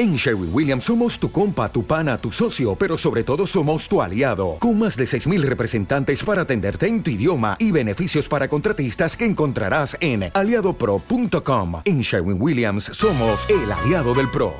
En Sherwin Williams somos tu compa, tu pana, tu socio, pero sobre todo somos tu aliado, con más de 6.000 representantes para atenderte en tu idioma y beneficios para contratistas que encontrarás en aliadopro.com. En Sherwin Williams somos el aliado del PRO.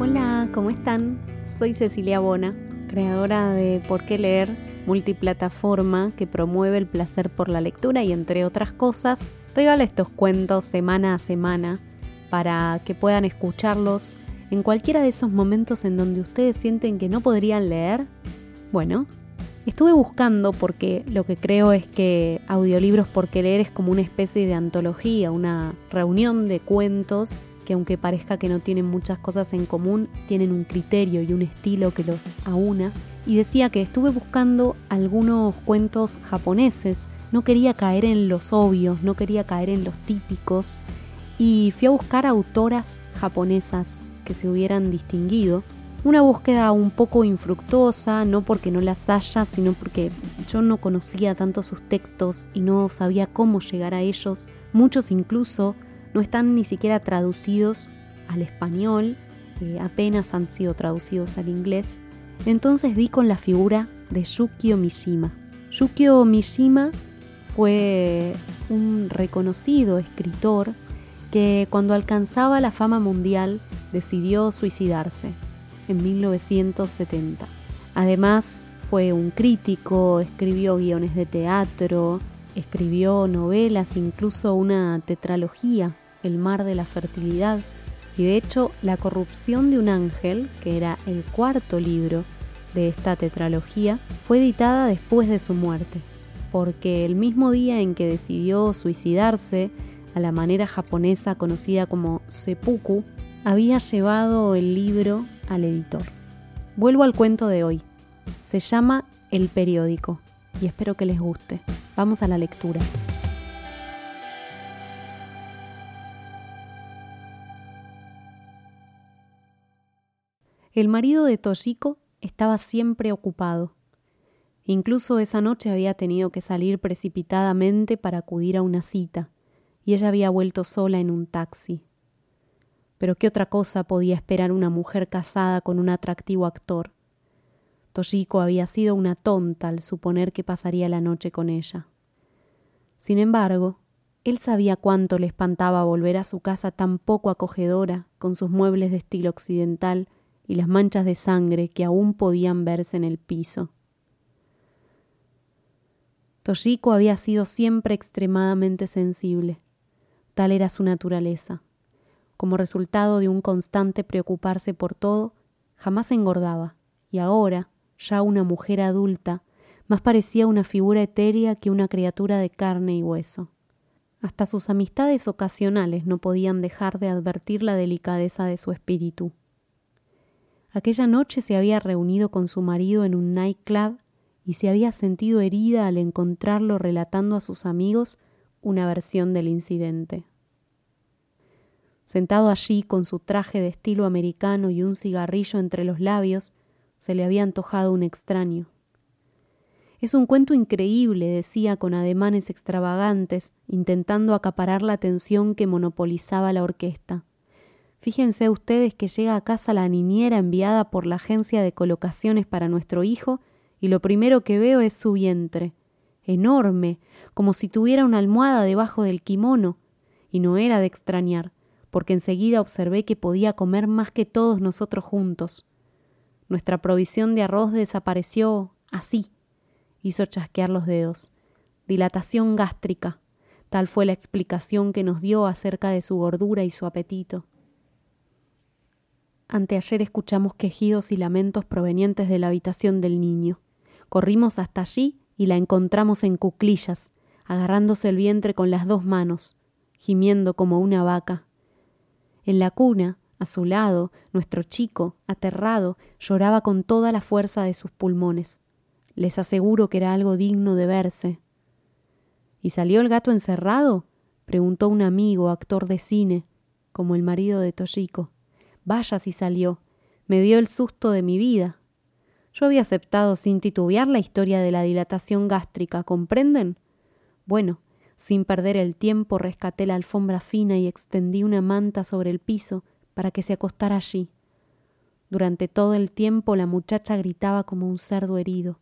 Hola, ¿cómo están? Soy Cecilia Bona, creadora de Por qué leer, multiplataforma que promueve el placer por la lectura y entre otras cosas regala estos cuentos semana a semana para que puedan escucharlos en cualquiera de esos momentos en donde ustedes sienten que no podrían leer. Bueno, estuve buscando porque lo que creo es que audiolibros porque leer es como una especie de antología, una reunión de cuentos que aunque parezca que no tienen muchas cosas en común, tienen un criterio y un estilo que los aúna. Y decía que estuve buscando algunos cuentos japoneses no quería caer en los obvios, no quería caer en los típicos y fui a buscar autoras japonesas que se hubieran distinguido. Una búsqueda un poco infructuosa, no porque no las haya, sino porque yo no conocía tanto sus textos y no sabía cómo llegar a ellos. Muchos incluso no están ni siquiera traducidos al español, eh, apenas han sido traducidos al inglés. Entonces di con la figura de Yukio Mishima. Yukio Mishima fue un reconocido escritor que cuando alcanzaba la fama mundial decidió suicidarse en 1970. Además fue un crítico, escribió guiones de teatro, escribió novelas, incluso una tetralogía, El mar de la fertilidad. Y de hecho, La corrupción de un ángel, que era el cuarto libro de esta tetralogía, fue editada después de su muerte porque el mismo día en que decidió suicidarse, a la manera japonesa conocida como seppuku, había llevado el libro al editor. Vuelvo al cuento de hoy. Se llama El periódico y espero que les guste. Vamos a la lectura. El marido de Toshiko estaba siempre ocupado Incluso esa noche había tenido que salir precipitadamente para acudir a una cita, y ella había vuelto sola en un taxi. Pero qué otra cosa podía esperar una mujer casada con un atractivo actor. Toshiko había sido una tonta al suponer que pasaría la noche con ella. Sin embargo, él sabía cuánto le espantaba volver a su casa tan poco acogedora, con sus muebles de estilo occidental y las manchas de sangre que aún podían verse en el piso. Toshiko había sido siempre extremadamente sensible. Tal era su naturaleza. Como resultado de un constante preocuparse por todo, jamás engordaba, y ahora, ya una mujer adulta, más parecía una figura etérea que una criatura de carne y hueso. Hasta sus amistades ocasionales no podían dejar de advertir la delicadeza de su espíritu. Aquella noche se había reunido con su marido en un nightclub y se había sentido herida al encontrarlo relatando a sus amigos una versión del incidente. Sentado allí con su traje de estilo americano y un cigarrillo entre los labios, se le había antojado un extraño. Es un cuento increíble, decía con ademanes extravagantes, intentando acaparar la atención que monopolizaba la orquesta. Fíjense ustedes que llega a casa la niñera enviada por la agencia de colocaciones para nuestro hijo y lo primero que veo es su vientre, enorme, como si tuviera una almohada debajo del kimono, y no era de extrañar, porque enseguida observé que podía comer más que todos nosotros juntos. Nuestra provisión de arroz desapareció así, hizo chasquear los dedos. Dilatación gástrica, tal fue la explicación que nos dio acerca de su gordura y su apetito. Anteayer escuchamos quejidos y lamentos provenientes de la habitación del niño. Corrimos hasta allí y la encontramos en cuclillas, agarrándose el vientre con las dos manos, gimiendo como una vaca. En la cuna, a su lado, nuestro chico, aterrado, lloraba con toda la fuerza de sus pulmones. Les aseguro que era algo digno de verse. ¿Y salió el gato encerrado? preguntó un amigo, actor de cine, como el marido de Toshiko. Vaya si salió. Me dio el susto de mi vida. Yo había aceptado sin titubear la historia de la dilatación gástrica, ¿comprenden? Bueno, Sin perder el tiempo rescaté la alfombra fina y extendí una manta sobre el piso para que se acostara allí. Durante todo el tiempo la muchacha gritaba como un cerdo herido.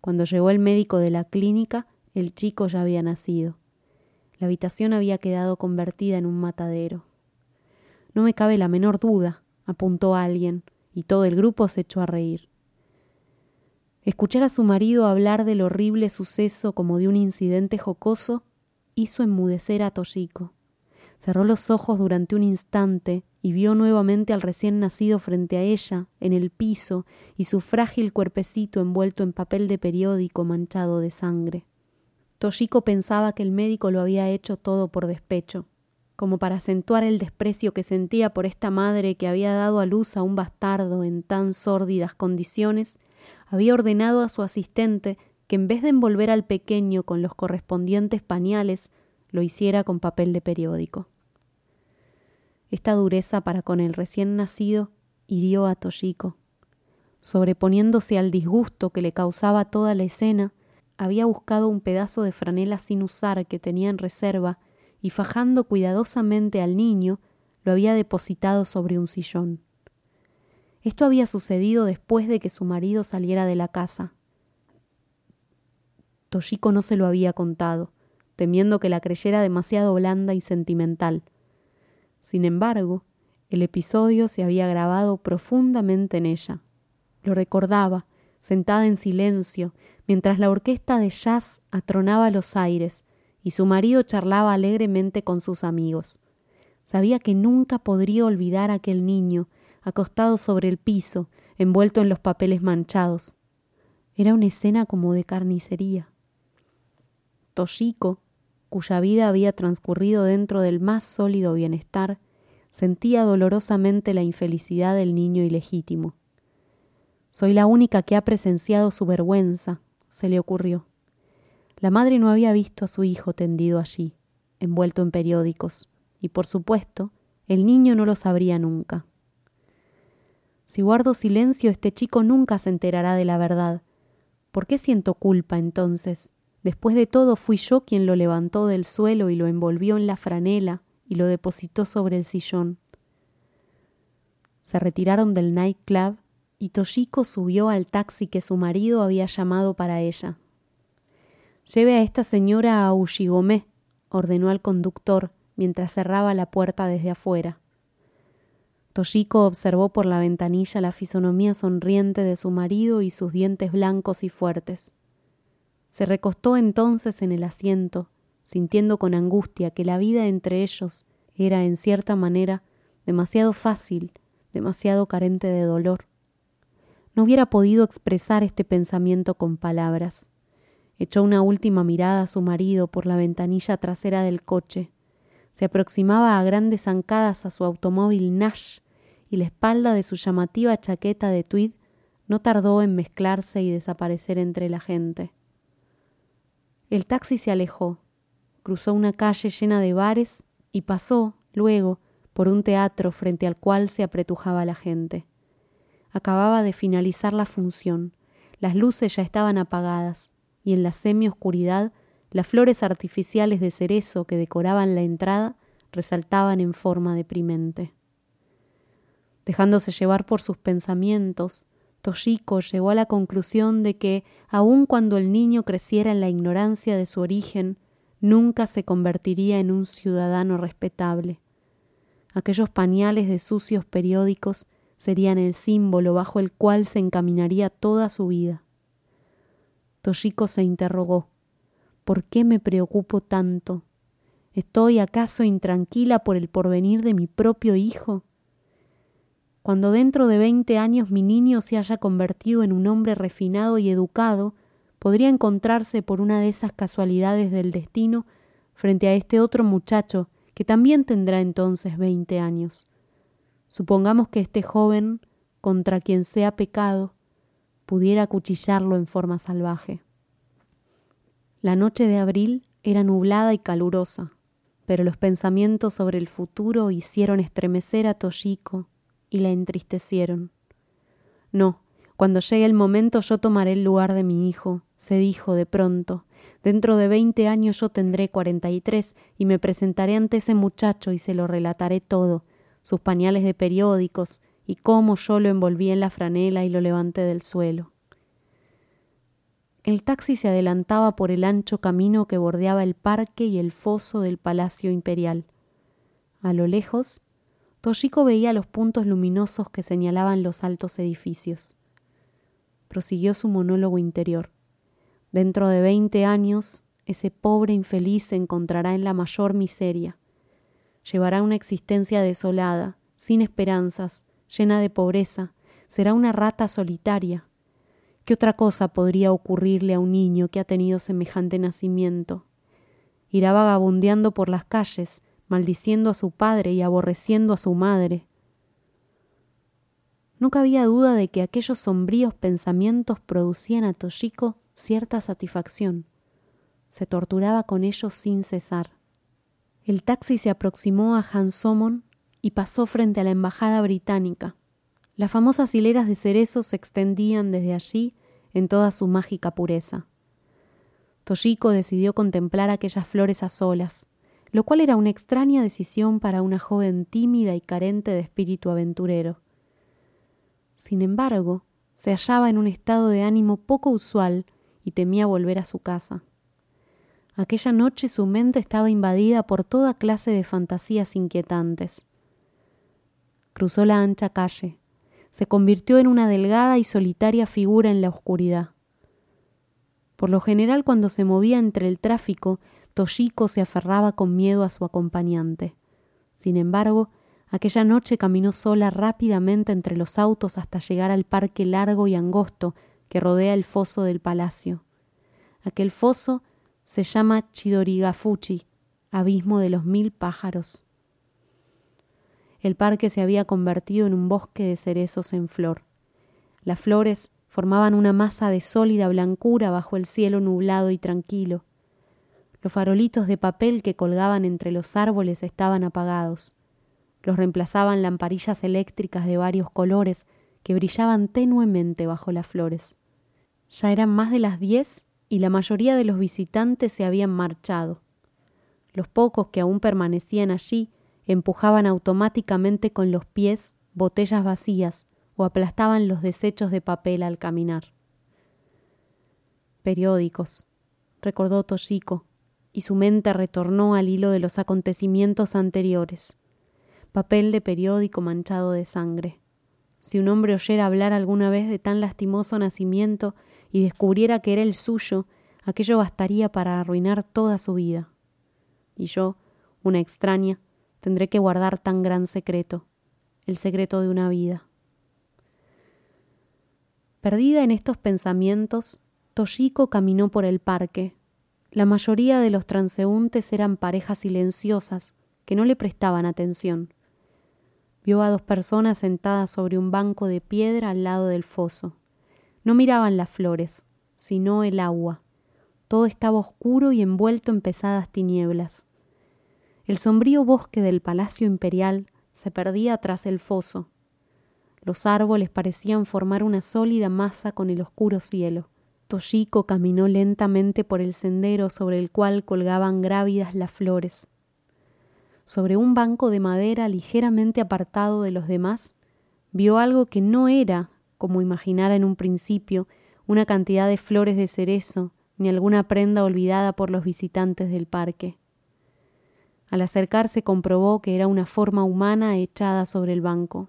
Cuando llegó el médico de la clínica, el chico ya había nacido. La habitación había quedado convertida en un matadero. No me cabe la menor duda, apuntó alguien, y todo el grupo se echó a reír. Escuchar a su marido hablar del horrible suceso como de un incidente jocoso hizo enmudecer a Toshiko. Cerró los ojos durante un instante y vio nuevamente al recién nacido frente a ella, en el piso, y su frágil cuerpecito envuelto en papel de periódico manchado de sangre. Toshiko pensaba que el médico lo había hecho todo por despecho, como para acentuar el desprecio que sentía por esta madre que había dado a luz a un bastardo en tan sórdidas condiciones, había ordenado a su asistente que en vez de envolver al pequeño con los correspondientes pañales, lo hiciera con papel de periódico. Esta dureza para con el recién nacido hirió a Toshiko. Sobreponiéndose al disgusto que le causaba toda la escena, había buscado un pedazo de franela sin usar que tenía en reserva y fajando cuidadosamente al niño, lo había depositado sobre un sillón. Esto había sucedido después de que su marido saliera de la casa. Toshiko no se lo había contado, temiendo que la creyera demasiado blanda y sentimental. Sin embargo, el episodio se había grabado profundamente en ella. Lo recordaba, sentada en silencio, mientras la orquesta de jazz atronaba los aires y su marido charlaba alegremente con sus amigos. Sabía que nunca podría olvidar a aquel niño, acostado sobre el piso, envuelto en los papeles manchados. Era una escena como de carnicería. Toshiko, cuya vida había transcurrido dentro del más sólido bienestar, sentía dolorosamente la infelicidad del niño ilegítimo. Soy la única que ha presenciado su vergüenza, se le ocurrió. La madre no había visto a su hijo tendido allí, envuelto en periódicos, y por supuesto, el niño no lo sabría nunca. Si guardo silencio, este chico nunca se enterará de la verdad. ¿Por qué siento culpa entonces? Después de todo fui yo quien lo levantó del suelo y lo envolvió en la franela y lo depositó sobre el sillón. Se retiraron del nightclub y Toshiko subió al taxi que su marido había llamado para ella. Lleve a esta señora a Ushigome, ordenó al conductor mientras cerraba la puerta desde afuera. Toshiko observó por la ventanilla la fisonomía sonriente de su marido y sus dientes blancos y fuertes. Se recostó entonces en el asiento, sintiendo con angustia que la vida entre ellos era, en cierta manera, demasiado fácil, demasiado carente de dolor. No hubiera podido expresar este pensamiento con palabras. Echó una última mirada a su marido por la ventanilla trasera del coche. Se aproximaba a grandes zancadas a su automóvil Nash y la espalda de su llamativa chaqueta de tweed no tardó en mezclarse y desaparecer entre la gente. El taxi se alejó, cruzó una calle llena de bares y pasó, luego, por un teatro frente al cual se apretujaba la gente. Acababa de finalizar la función, las luces ya estaban apagadas, y en la semioscuridad las flores artificiales de cerezo que decoraban la entrada resaltaban en forma deprimente. Dejándose llevar por sus pensamientos, Toshiko llegó a la conclusión de que, aun cuando el niño creciera en la ignorancia de su origen, nunca se convertiría en un ciudadano respetable. Aquellos pañales de sucios periódicos serían el símbolo bajo el cual se encaminaría toda su vida. Toshiko se interrogó ¿Por qué me preocupo tanto? ¿Estoy acaso intranquila por el porvenir de mi propio hijo? Cuando dentro de veinte años mi niño se haya convertido en un hombre refinado y educado, podría encontrarse por una de esas casualidades del destino frente a este otro muchacho que también tendrá entonces veinte años. Supongamos que este joven, contra quien sea pecado, pudiera cuchillarlo en forma salvaje. La noche de abril era nublada y calurosa, pero los pensamientos sobre el futuro hicieron estremecer a Toshiko y la entristecieron. No, cuando llegue el momento yo tomaré el lugar de mi hijo, se dijo de pronto, Dentro de veinte años yo tendré cuarenta y tres y me presentaré ante ese muchacho y se lo relataré todo, sus pañales de periódicos y cómo yo lo envolví en la franela y lo levanté del suelo. El taxi se adelantaba por el ancho camino que bordeaba el parque y el foso del Palacio Imperial. A lo lejos, Toshiko veía los puntos luminosos que señalaban los altos edificios. Prosiguió su monólogo interior. Dentro de veinte años, ese pobre infeliz se encontrará en la mayor miseria. Llevará una existencia desolada, sin esperanzas, llena de pobreza, será una rata solitaria. ¿Qué otra cosa podría ocurrirle a un niño que ha tenido semejante nacimiento? Irá vagabundeando por las calles, maldiciendo a su padre y aborreciendo a su madre. No cabía duda de que aquellos sombríos pensamientos producían a Toshiko cierta satisfacción. Se torturaba con ellos sin cesar. El taxi se aproximó a Hansomon y pasó frente a la embajada británica. Las famosas hileras de cerezos se extendían desde allí en toda su mágica pureza. Toshiko decidió contemplar aquellas flores a solas, lo cual era una extraña decisión para una joven tímida y carente de espíritu aventurero. Sin embargo, se hallaba en un estado de ánimo poco usual y temía volver a su casa. Aquella noche su mente estaba invadida por toda clase de fantasías inquietantes. Cruzó la ancha calle, se convirtió en una delgada y solitaria figura en la oscuridad. Por lo general cuando se movía entre el tráfico, Toshiko se aferraba con miedo a su acompañante. Sin embargo, aquella noche caminó sola rápidamente entre los autos hasta llegar al parque largo y angosto que rodea el foso del palacio. Aquel foso se llama Chidorigafuchi, abismo de los mil pájaros. El parque se había convertido en un bosque de cerezos en flor. Las flores formaban una masa de sólida blancura bajo el cielo nublado y tranquilo. Los farolitos de papel que colgaban entre los árboles estaban apagados. Los reemplazaban lamparillas eléctricas de varios colores que brillaban tenuemente bajo las flores. Ya eran más de las diez y la mayoría de los visitantes se habían marchado. Los pocos que aún permanecían allí empujaban automáticamente con los pies botellas vacías o aplastaban los desechos de papel al caminar. Periódicos, recordó Toshiko, y su mente retornó al hilo de los acontecimientos anteriores. Papel de periódico manchado de sangre. Si un hombre oyera hablar alguna vez de tan lastimoso nacimiento, y descubriera que era el suyo, aquello bastaría para arruinar toda su vida. Y yo, una extraña, tendré que guardar tan gran secreto, el secreto de una vida. Perdida en estos pensamientos, Toshiko caminó por el parque. La mayoría de los transeúntes eran parejas silenciosas que no le prestaban atención. Vio a dos personas sentadas sobre un banco de piedra al lado del foso. No miraban las flores, sino el agua. Todo estaba oscuro y envuelto en pesadas tinieblas. El sombrío bosque del Palacio Imperial se perdía tras el foso. Los árboles parecían formar una sólida masa con el oscuro cielo. Toshiko caminó lentamente por el sendero sobre el cual colgaban grávidas las flores. Sobre un banco de madera ligeramente apartado de los demás, vio algo que no era como imaginara en un principio, una cantidad de flores de cerezo, ni alguna prenda olvidada por los visitantes del parque. Al acercarse comprobó que era una forma humana echada sobre el banco.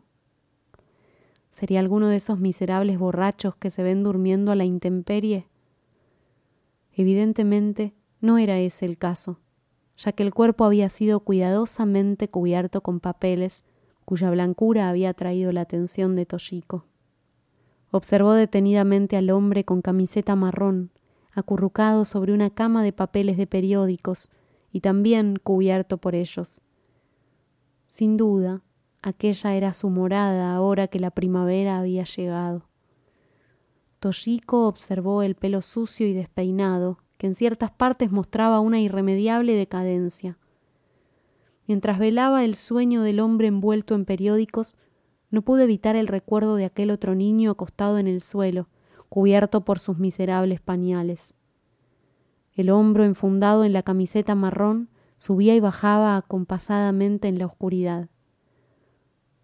¿Sería alguno de esos miserables borrachos que se ven durmiendo a la intemperie? Evidentemente no era ese el caso, ya que el cuerpo había sido cuidadosamente cubierto con papeles cuya blancura había atraído la atención de Toshiko. Observó detenidamente al hombre con camiseta marrón, acurrucado sobre una cama de papeles de periódicos y también cubierto por ellos. Sin duda, aquella era su morada ahora que la primavera había llegado. Toshiko observó el pelo sucio y despeinado, que en ciertas partes mostraba una irremediable decadencia. Mientras velaba el sueño del hombre envuelto en periódicos, no pude evitar el recuerdo de aquel otro niño acostado en el suelo, cubierto por sus miserables pañales. El hombro enfundado en la camiseta marrón subía y bajaba acompasadamente en la oscuridad.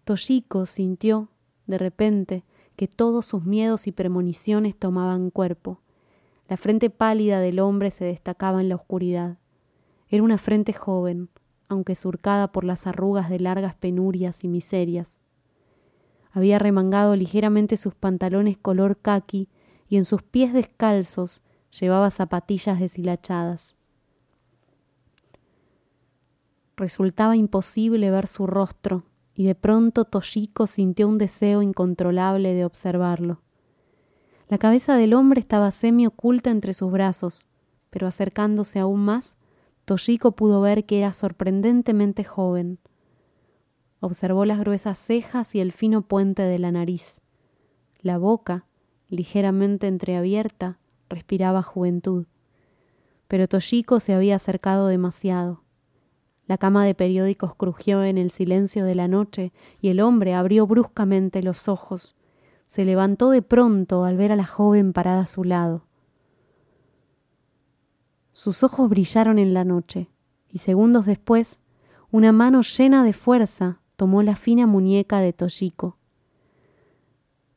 Toshiko sintió, de repente, que todos sus miedos y premoniciones tomaban cuerpo. La frente pálida del hombre se destacaba en la oscuridad. Era una frente joven, aunque surcada por las arrugas de largas penurias y miserias. Había remangado ligeramente sus pantalones color caqui y en sus pies descalzos llevaba zapatillas deshilachadas. Resultaba imposible ver su rostro, y de pronto Toshiko sintió un deseo incontrolable de observarlo. La cabeza del hombre estaba semi oculta entre sus brazos, pero acercándose aún más, Toshiko pudo ver que era sorprendentemente joven. Observó las gruesas cejas y el fino puente de la nariz. La boca, ligeramente entreabierta, respiraba juventud. Pero Toshiko se había acercado demasiado. La cama de periódicos crujió en el silencio de la noche y el hombre abrió bruscamente los ojos. Se levantó de pronto al ver a la joven parada a su lado. Sus ojos brillaron en la noche y segundos después una mano llena de fuerza tomó la fina muñeca de Toshiko.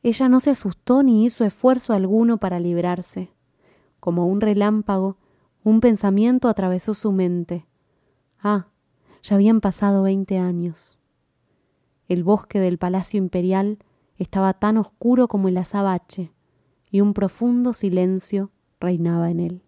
Ella no se asustó ni hizo esfuerzo alguno para librarse. Como un relámpago, un pensamiento atravesó su mente. Ah, ya habían pasado veinte años. El bosque del Palacio Imperial estaba tan oscuro como el azabache, y un profundo silencio reinaba en él.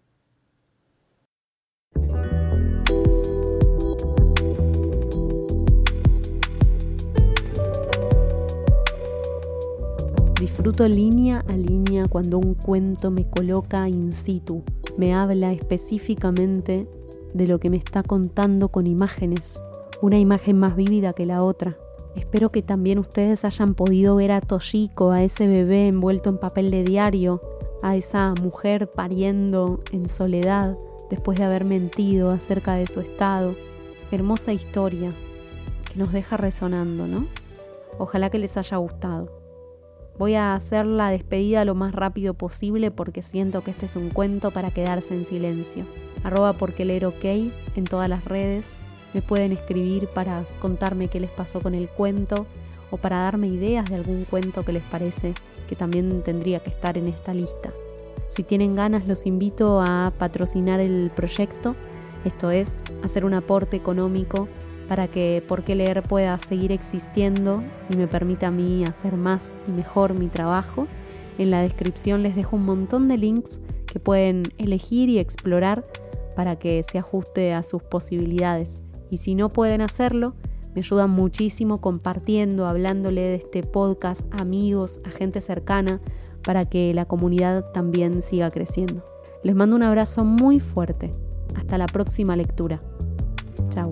Disfruto línea a línea cuando un cuento me coloca in situ, me habla específicamente de lo que me está contando con imágenes, una imagen más vívida que la otra. Espero que también ustedes hayan podido ver a Toshiko, a ese bebé envuelto en papel de diario, a esa mujer pariendo en soledad después de haber mentido acerca de su estado. Hermosa historia que nos deja resonando, ¿no? Ojalá que les haya gustado. Voy a hacer la despedida lo más rápido posible porque siento que este es un cuento para quedarse en silencio. Arroba porque leer ok en todas las redes. Me pueden escribir para contarme qué les pasó con el cuento o para darme ideas de algún cuento que les parece que también tendría que estar en esta lista. Si tienen ganas los invito a patrocinar el proyecto, esto es, hacer un aporte económico para que Por qué leer pueda seguir existiendo y me permita a mí hacer más y mejor mi trabajo. En la descripción les dejo un montón de links que pueden elegir y explorar para que se ajuste a sus posibilidades. Y si no pueden hacerlo, me ayudan muchísimo compartiendo, hablándole de este podcast a amigos, a gente cercana, para que la comunidad también siga creciendo. Les mando un abrazo muy fuerte. Hasta la próxima lectura. Chao.